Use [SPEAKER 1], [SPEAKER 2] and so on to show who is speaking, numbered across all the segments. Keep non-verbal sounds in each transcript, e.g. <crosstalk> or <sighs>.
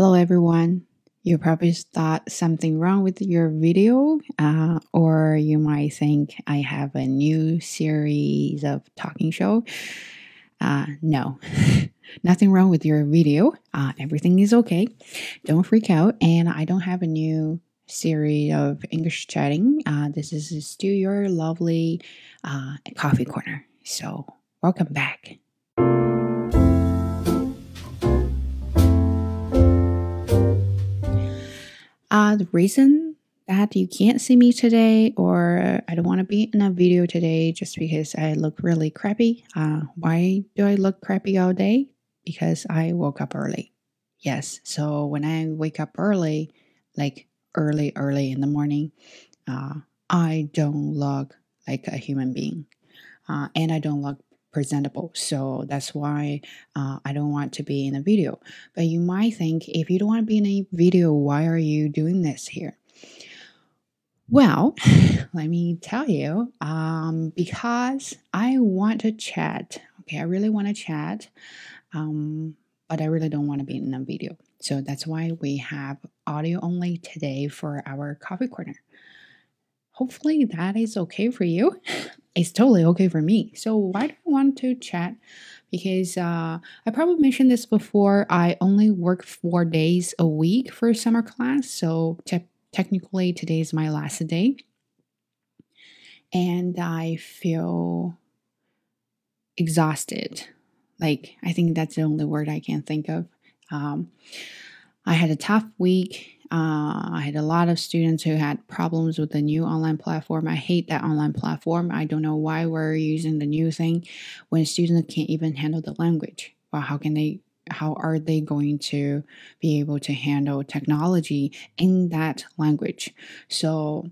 [SPEAKER 1] Hello, everyone. You probably thought something wrong with your video, uh, or you might think I have a new series of talking show. Uh, no, <laughs> nothing wrong with your video. Uh, everything is okay. Don't freak out. And I don't have a new series of English chatting. Uh, this is still your lovely uh, coffee corner. So, welcome back. Uh, the reason that you can't see me today or I don't want to be in a video today just because I look really crappy. Uh, why do I look crappy all day? Because I woke up early. Yes, so when I wake up early, like early, early in the morning, uh, I don't look like a human being. Uh, and I don't look presentable. So that's why uh, I don't want to be in a video. But you might think if you don't want to be in a video, why are you doing this here? Well, <sighs> let me tell you, um, because I want to chat. Okay, I really want to chat, um, but I really don't want to be in a video. So that's why we have audio only today for our coffee corner. Hopefully that is okay for you. <laughs> It's totally okay for me. So why do I want to chat? Because uh, I probably mentioned this before. I only work four days a week for summer class. So te- technically today is my last day. And I feel exhausted. Like, I think that's the only word I can think of. Um, I had a tough week. Uh, I had a lot of students who had problems with the new online platform. I hate that online platform. I don't know why we're using the new thing when students can't even handle the language. Well, how can they? How are they going to be able to handle technology in that language? So,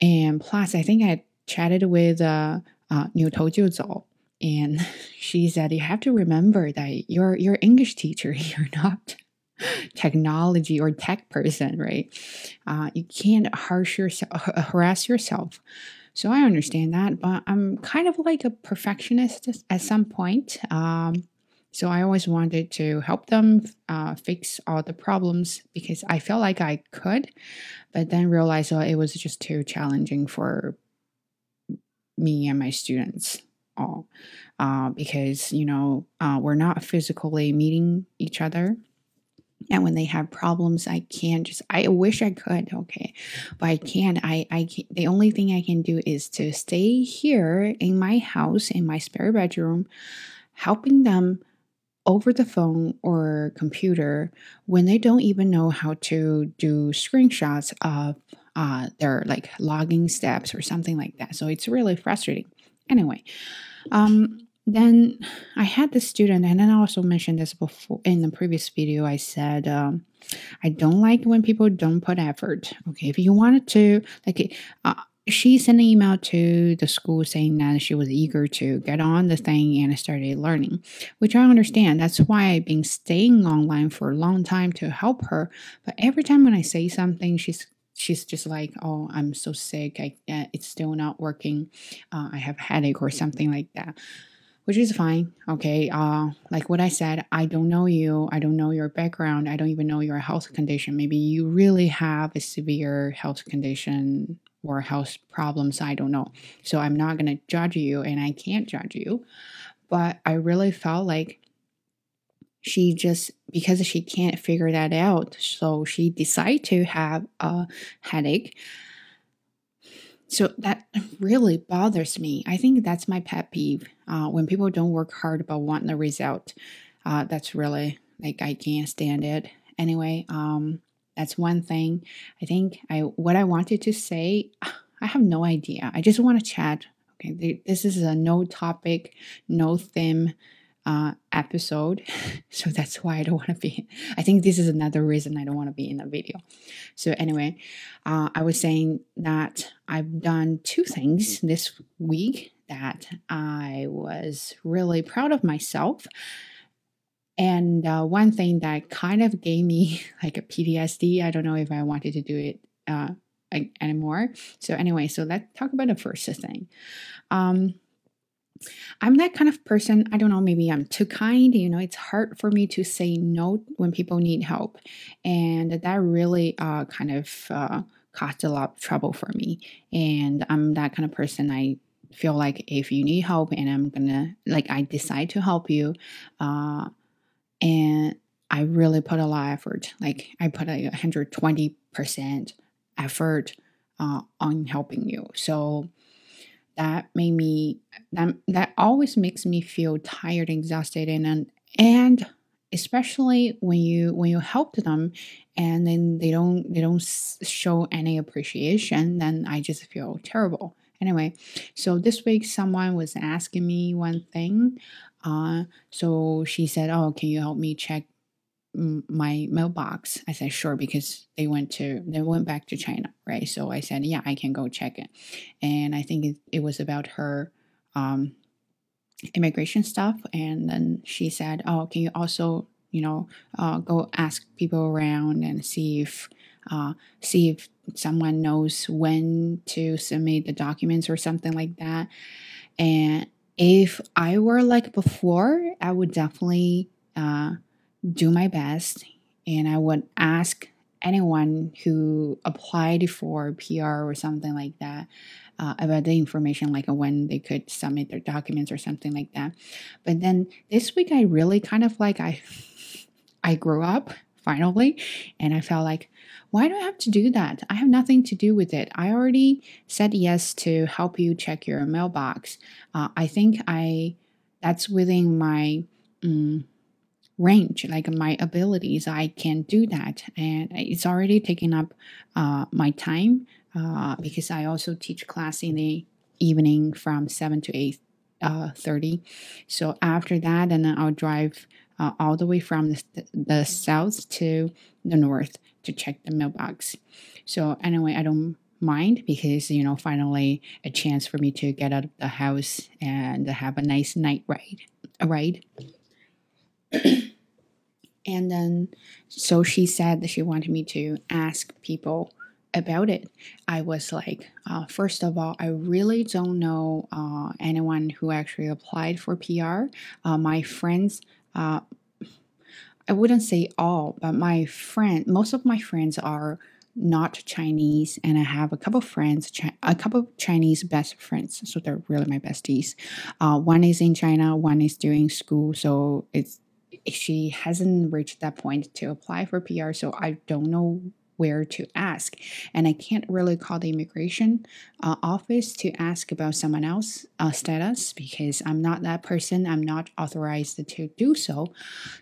[SPEAKER 1] and plus, I think I chatted with uh, uh, 牛头就走 and <laughs> she said you have to remember that you're you're English teacher <laughs> you're not technology or tech person right? Uh, you can't harsh harass yourself. So I understand that but I'm kind of like a perfectionist at some point um, so I always wanted to help them uh, fix all the problems because I felt like I could but then realized oh, it was just too challenging for me and my students all uh, because you know uh, we're not physically meeting each other and when they have problems i can't just i wish i could okay but i can't i i can't, the only thing i can do is to stay here in my house in my spare bedroom helping them over the phone or computer when they don't even know how to do screenshots of uh, their like logging steps or something like that. So it's really frustrating. Anyway, um, then I had this student, and then I also mentioned this before in the previous video. I said, um, I don't like when people don't put effort. Okay, if you wanted to, like, uh, she sent an email to the school saying that she was eager to get on the thing and started learning, which I understand. That's why I've been staying online for a long time to help her. But every time when I say something, she's she's just like, "Oh, I'm so sick. I uh, it's still not working. Uh, I have headache or something like that." Which is fine. Okay. Uh, like what I said, I don't know you. I don't know your background. I don't even know your health condition. Maybe you really have a severe health condition or health problems. I don't know. So I'm not gonna judge you, and I can't judge you. But I really felt like she just because she can't figure that out so she decided to have a headache so that really bothers me. I think that's my pet peeve uh, when people don't work hard but want the result uh, that's really like i can't stand it. Anyway um, that's one thing. I think i what i wanted to say <sighs> i have no idea. I just want to chat. Okay this is a no topic no theme uh, episode. <laughs> So that's why I don't want to be. I think this is another reason I don't want to be in a video. So, anyway, uh, I was saying that I've done two things this week that I was really proud of myself. And uh, one thing that kind of gave me <laughs> like a PTSD, I don't know if I wanted to do it uh, anymore. So, anyway, so let's talk about the first thing. Um, I'm that kind of person. I don't know, maybe I'm too kind. You know, it's hard for me to say no when people need help. And that really uh, kind of uh, caused a lot of trouble for me. And I'm that kind of person. I feel like if you need help and I'm gonna, like, I decide to help you, uh, and I really put a lot of effort. Like, I put a 120% effort uh, on helping you. So, that made me that that always makes me feel tired and exhausted and and especially when you when you help them and then they don't they don't show any appreciation then i just feel terrible. Anyway so this week someone was asking me one thing uh, so she said oh can you help me check my mailbox i said sure because they went to they went back to china right? So i said yeah i can go check it. And i think it, it was about her um, immigration stuff. And then she said oh can you also you know uh, go ask people around and see if uh, see if someone knows when to submit the documents or something like that? And if i were like before i would definitely uh, do my best and I would ask anyone who applied for PR or something like that uh, about the information, like when they could submit their documents or something like that. But then this week, I really kind of like I, I grew up finally, and I felt like, why do I have to do that? I have nothing to do with it. I already said yes to help you check your mailbox. Uh, I think I that's within my. Um, range, like my abilities, I can do that. And it's already taking up uh, my time uh, because I also teach class in the evening from 7 to 8 uh, 30. So after that, and then I'll drive uh, all the way from the, the south to the north to check the mailbox. So anyway, I don't mind because you know finally a chance for me to get out of the house and have a nice night ride. Right. <clears throat> and then, so she said that she wanted me to ask people about it. I was like, uh, first of all, I really don't know uh, anyone who actually applied for PR. Uh, my friends, uh, I wouldn't say all, but my friend, most of my friends are not Chinese, and I have a couple friends, a couple Chinese best friends, so they're really my besties. Uh, one is in China, one is doing school, so it's she hasn't reached that point to apply for PR, so I don't know where to ask. And I can't really call the immigration uh, office to ask about someone else uh, status because I'm not that person. I'm not authorized to do so.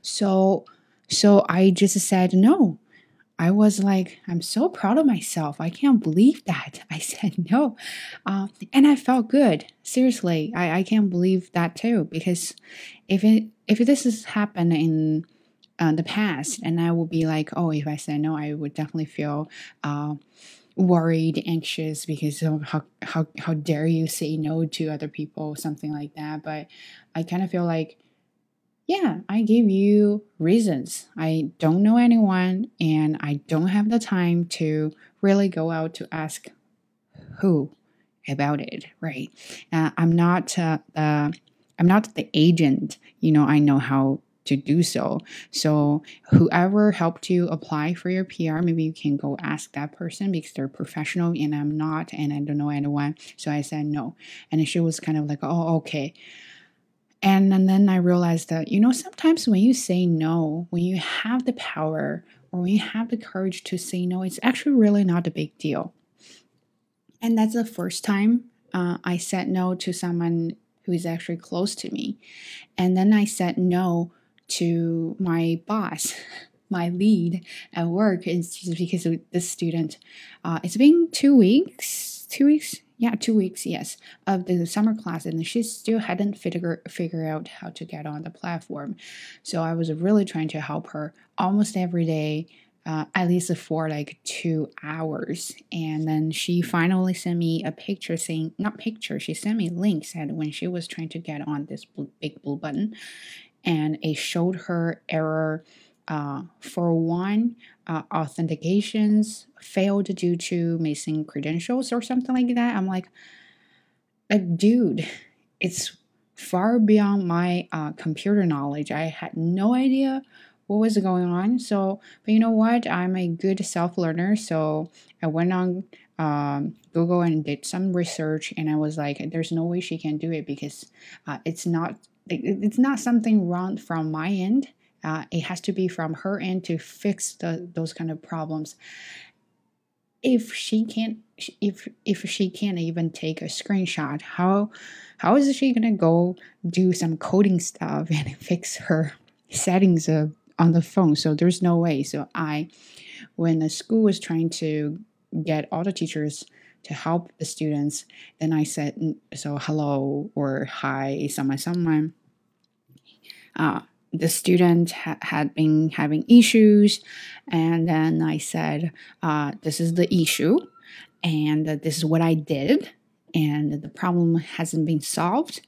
[SPEAKER 1] So, so I just said no. I was like, I'm so proud of myself. I can't believe that. <laughs> I said no. Uh, and I felt good. Seriously, I, I can't believe that too. Because if it if this has happened in uh, the past, and I would be like, oh, if I said no, I would definitely feel uh, worried, anxious because of how, how, how dare you say no to other people, something like that. But I kind of feel like yeah, I gave you reasons. I don't know anyone and I don't have the time to really go out to ask who about it, right? Uh, I'm not uh, I'm not the agent. You know, I know how to do so. So whoever helped you apply for your PR, maybe you can go ask that person because they're professional and I'm not and I don't know anyone. So I said no. And she was kind of like, oh, okay. And, and then I realized that, you know, sometimes when you say no, when you have the power or when you have the courage to say no, it's actually really not a big deal. And that's the first time uh, I said no to someone who is actually close to me. And then I said no to my boss, <laughs> my lead at work, is because of this student. Uh, it's been two weeks, two weeks, yeah, two weeks, yes, of the summer class, and she still hadn't figure figure out how to get on the platform. So I was really trying to help her almost every day, uh, at least for like two hours. And then she finally sent me a picture saying, not picture, she sent me link said when she was trying to get on this blue, big blue button, and it showed her error uh, for one, uh, authentications failed due to missing credentials or something like that. I'm like, uh, dude, it's far beyond my uh, computer knowledge. I had no idea what was going on. So, but you know what? I'm a good self learner. So I went on um, Google and did some research, and I was like, "There's no way she can do it because uh, it's not it's not something wrong from my end. Uh, it has to be from her end to fix the, those kind of problems. If she can't, if if she can't even take a screenshot, how how is she gonna go do some coding stuff <laughs> and fix her settings of, on the phone? So there's no way. So I, when the school was trying to get all the teachers to help the students. Then I said, so hello or hi, someone, someone. Uh, the student ha- had been having issues, and then I said, uh, this is the issue, and uh, this is what I did, and the problem hasn't been solved,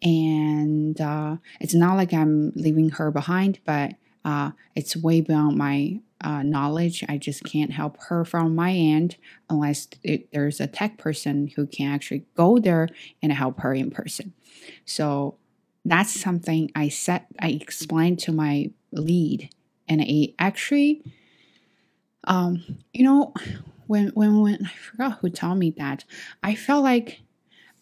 [SPEAKER 1] and uh, it's not like I'm leaving her behind, but uh, it's way beyond my uh, knowledge. I just can't help her from my end unless it, there's a tech person who can actually go there and help her in person. So that's something I said, I explained to my lead, and I actually, um, you know, when when when I forgot who told me that, I felt like,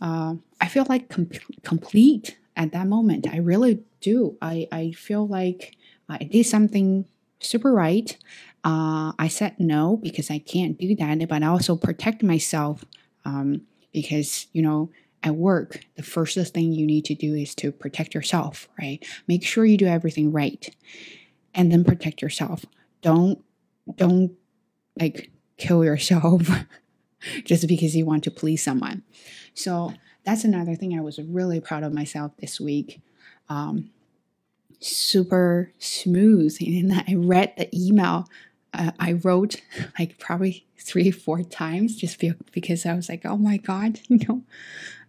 [SPEAKER 1] uh, I feel like com- complete at that moment. I really do. I I feel like I did something super right. Uh, I said no because I can't do that, but I also protect myself um, because, you know, at work, the first thing you need to do is to protect yourself, right? Make sure you do everything right and then protect yourself. Don't, don't like kill yourself <laughs> just because you want to please someone. So that's another thing I was really proud of myself this week. Um, super smooth. And I read the email uh, I wrote like probably three, four times just because I was like, oh my God, <laughs> you know,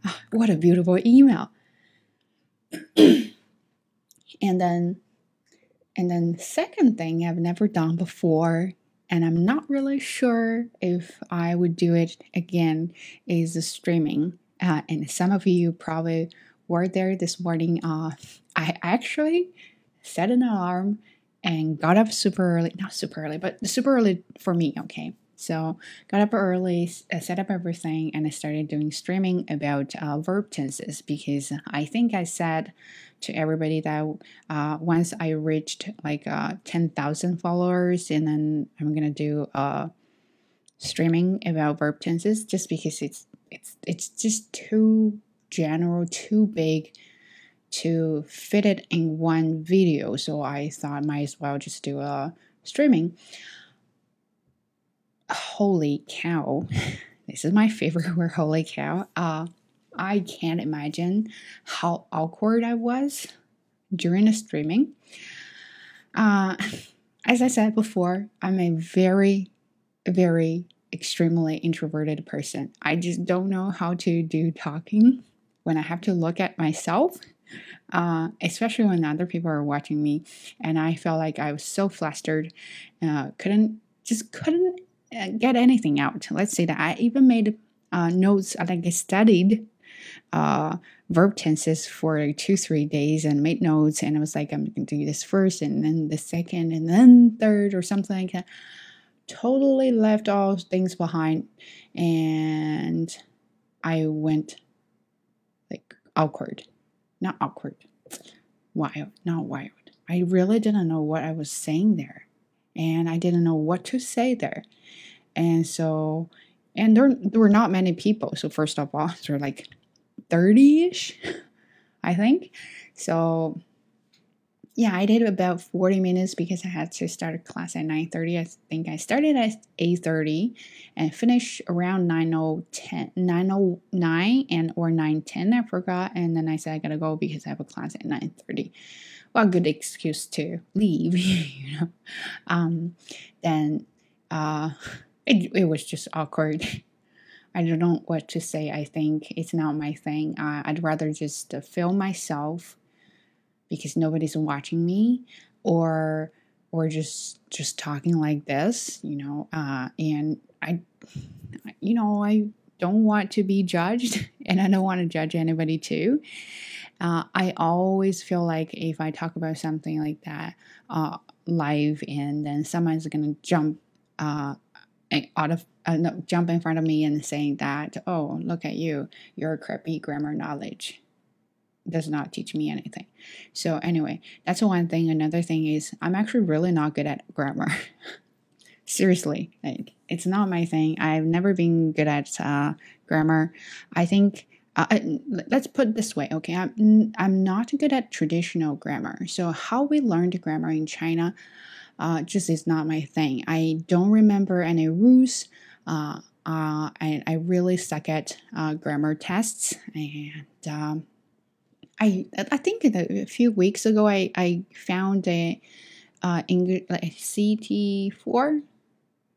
[SPEAKER 1] oh, what a beautiful email. <clears throat> and then, and then second thing I've never done before, and I'm not really sure if I would do it again, is the streaming. Uh, and some of you probably were there this morning. Uh, I actually set an alarm and got up super early. Not super early, but super early for me, okay? So got up early, uh, set up everything, and I started doing streaming about uh, verb tenses because I think I said to everybody that uh, once I reached like uh, 10,000 followers, and then I'm gonna do uh, streaming about verb tenses just because it's it's it's just too general, too big to fit it in one video. So I thought I might as well just do a streaming. Holy cow. <laughs> This is my favorite <laughs> word, holy cow. Uh, I can't imagine how awkward I was during the streaming. Uh, as I said before, I'm a very, very extremely introverted person. I just don't know how to do talking when I have to look at myself uh, especially when other people are watching me. And I felt like I was so flustered, uh, couldn't just couldn't uh, get anything out. Let's say that I even made uh, notes, like I studied uh, verb tenses for like two, three days and made notes. And I was like, I'm going to do this first and then the second and then third or something like that. Totally left all things behind. And I went awkward not awkward, wild, not wild. I really didn't know what I was saying there. And I didn't know what to say there. And so, and there, there were not many people. So, first of all, <laughs> there were like 30 ish, <laughs> I think. So, yeah, I did about 40 minutes because I had to start a class at 9.30. I think I started at 8.30 and finished around 9.10, 9.09 and or 9.10, I forgot. And then I said I gotta go because I have a class at 9.30. Well, good excuse to leave, <laughs> you know. Um, then uh, it, it was just awkward. I don't know what to say. I think it's not my thing. Uh, I'd rather just uh, film myself because nobody's watching me or or just just talking like this you know uh and i you know i don't want to be judged <laughs> and i don't want to judge anybody too. Uh, I always feel like if I talk about something like that uh, live, and then someone's gonna jump uh, out of uh, no, jump in front of me and saying that, oh, look at you, your crappy grammar knowledge does not teach me anything. So anyway, that's one thing. Another thing is I'm actually really not good at grammar. <laughs> Seriously, like it's not my thing. I've never been good at uh, grammar. I think uh, let's put this way okay I'm, I'm not good at traditional grammar so how we learned grammar in china uh, just is not my thing i don't remember any rules uh, uh, I, I really suck at uh, grammar tests and um, I I think a few weeks ago I, I found a uh, English like CET four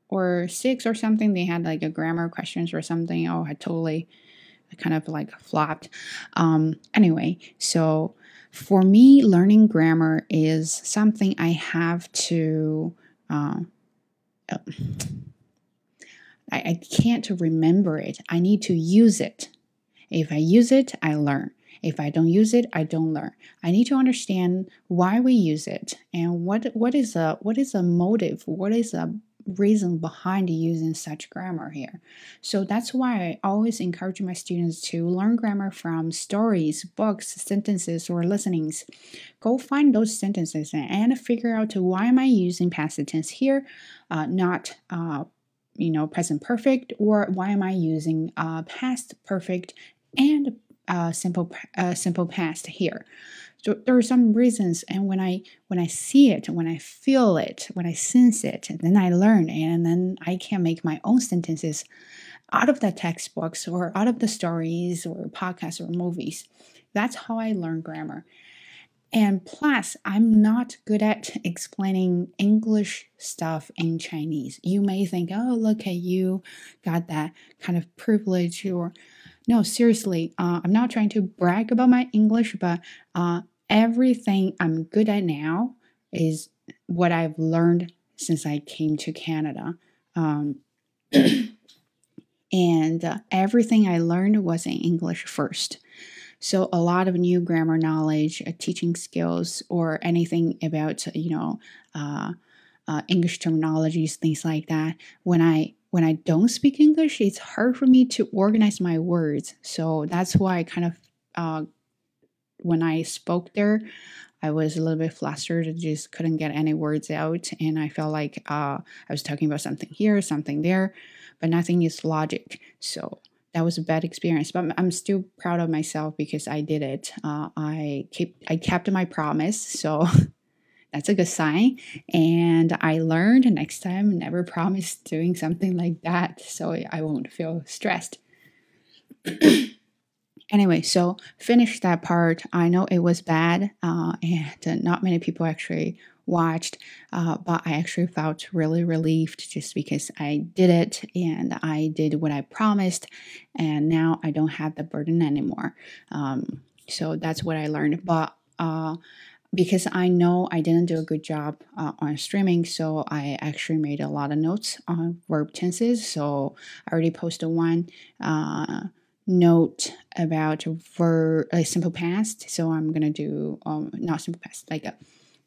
[SPEAKER 1] or six or something. They had like a grammar questions or something. Oh, I totally kind of like flopped. Um, anyway, so for me, learning grammar is something I have to. Uh, I, I can't remember it. I need to use it. If I use it, I learn. If I don't use it, I don't learn. I need to understand why we use it and what what is a what is a motive, what is a reason behind using such grammar here. So that's why I always encourage my students to learn grammar from stories, books, sentences, or listenings. Go find those sentences and figure out why am I using past tense here, uh, not uh, you know present perfect, or why am I using uh, past perfect and uh, simple uh, simple past here. So there are some reasons, and when I when I see it, when I feel it, when I sense it, then I learn, and then I can make my own sentences out of the textbooks or out of the stories or podcasts or movies. That's how I learn grammar. And plus, I'm not good at explaining English stuff in Chinese. You may think, oh, look at you, got that kind of privilege. Or, no, seriously, uh, I'm not trying to brag about my English, but uh, everything I'm good at now is what I've learned since I came to Canada. Um, <clears throat> and uh, everything I learned was in English first. So a lot of new grammar knowledge, uh, teaching skills, or anything about you know uh, uh, English terminologies, things like that. When I when I don't speak English, it's hard for me to organize my words. So that's why I kind of uh, when I spoke there, I was a little bit flustered and just couldn't get any words out. And I felt like uh, I was talking about something here, something there, but nothing is logic. So that was a bad experience. But I'm still proud of myself because I did it. Uh, I kept I kept my promise. So <laughs> that's a good sign. And I learned next time never promise doing something like that, so I won't feel stressed. <clears throat> anyway, so finish that part. I know it was bad, uh, and not many people actually watched, uh, but I actually felt really relieved just because I did it and I did what I promised, and now I don't have the burden anymore. Um, so that's what I learned. But uh, because I know I didn't do a good job uh, on streaming, so I actually made a lot of notes on verb tenses. So I already posted one. Uh, note about verb like simple past. So I'm gonna do um not simple past like a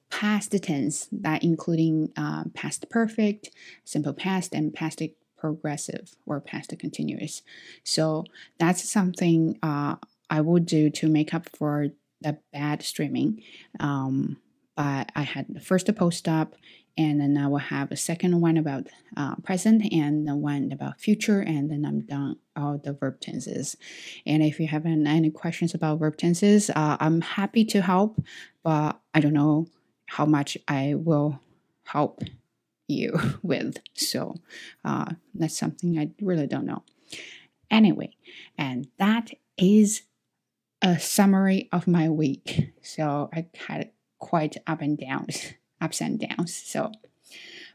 [SPEAKER 1] past tense that including um, past perfect, simple past, and past progressive or past continuous. So that's something uh, I would do to make up for the bad streaming. Um, but I had the first post up and then I will have a second one about uh, present and the one about future, and then I'm done all the verb tenses. And if you have any questions about verb tenses, uh, I'm happy to help, but I don't know how much I will help you <laughs> with. So uh, that's something I really don't know. Anyway, and that is a summary of my week. So I had quite up and downs. ups and downs. So,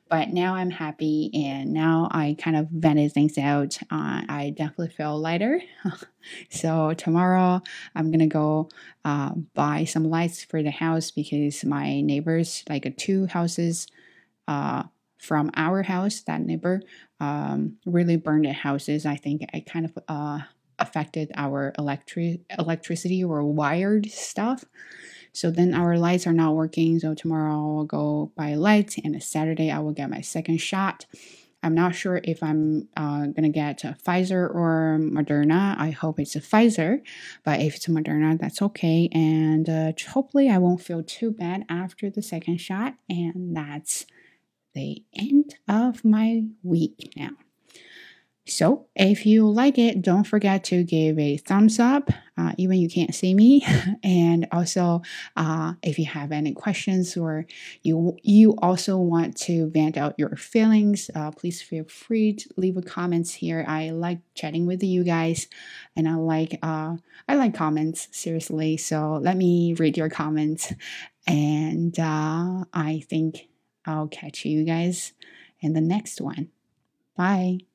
[SPEAKER 1] but now I'm happy and now I kind of vented things out. Uh, I definitely feel lighter. <laughs> so, tomorrow I'm gonna go uh, buy some lights for the house because my neighbors, like two houses uh, from our house, that neighbor um, really burned the houses. I think I kind of uh, affected our electric electricity or wired stuff. So then our lights are not working. So tomorrow I will go buy lights, and Saturday I will get my second shot. I'm not sure if I'm uh, gonna get Pfizer or Moderna. I hope it's a Pfizer, but if it's a Moderna, that's okay. And uh, hopefully, I won't feel too bad after the second shot. And that's the end of my week now. So, if you like it, don't forget to give a thumbs up, uh, even you can't see me. <laughs> and also, uh, if you have any questions or you you also want to vent out your feelings, uh, please feel free to leave a comments here. I like chatting with you guys, and I like uh, I like comments seriously. So let me read your comments, and uh, I think I'll catch you guys in the next one. Bye.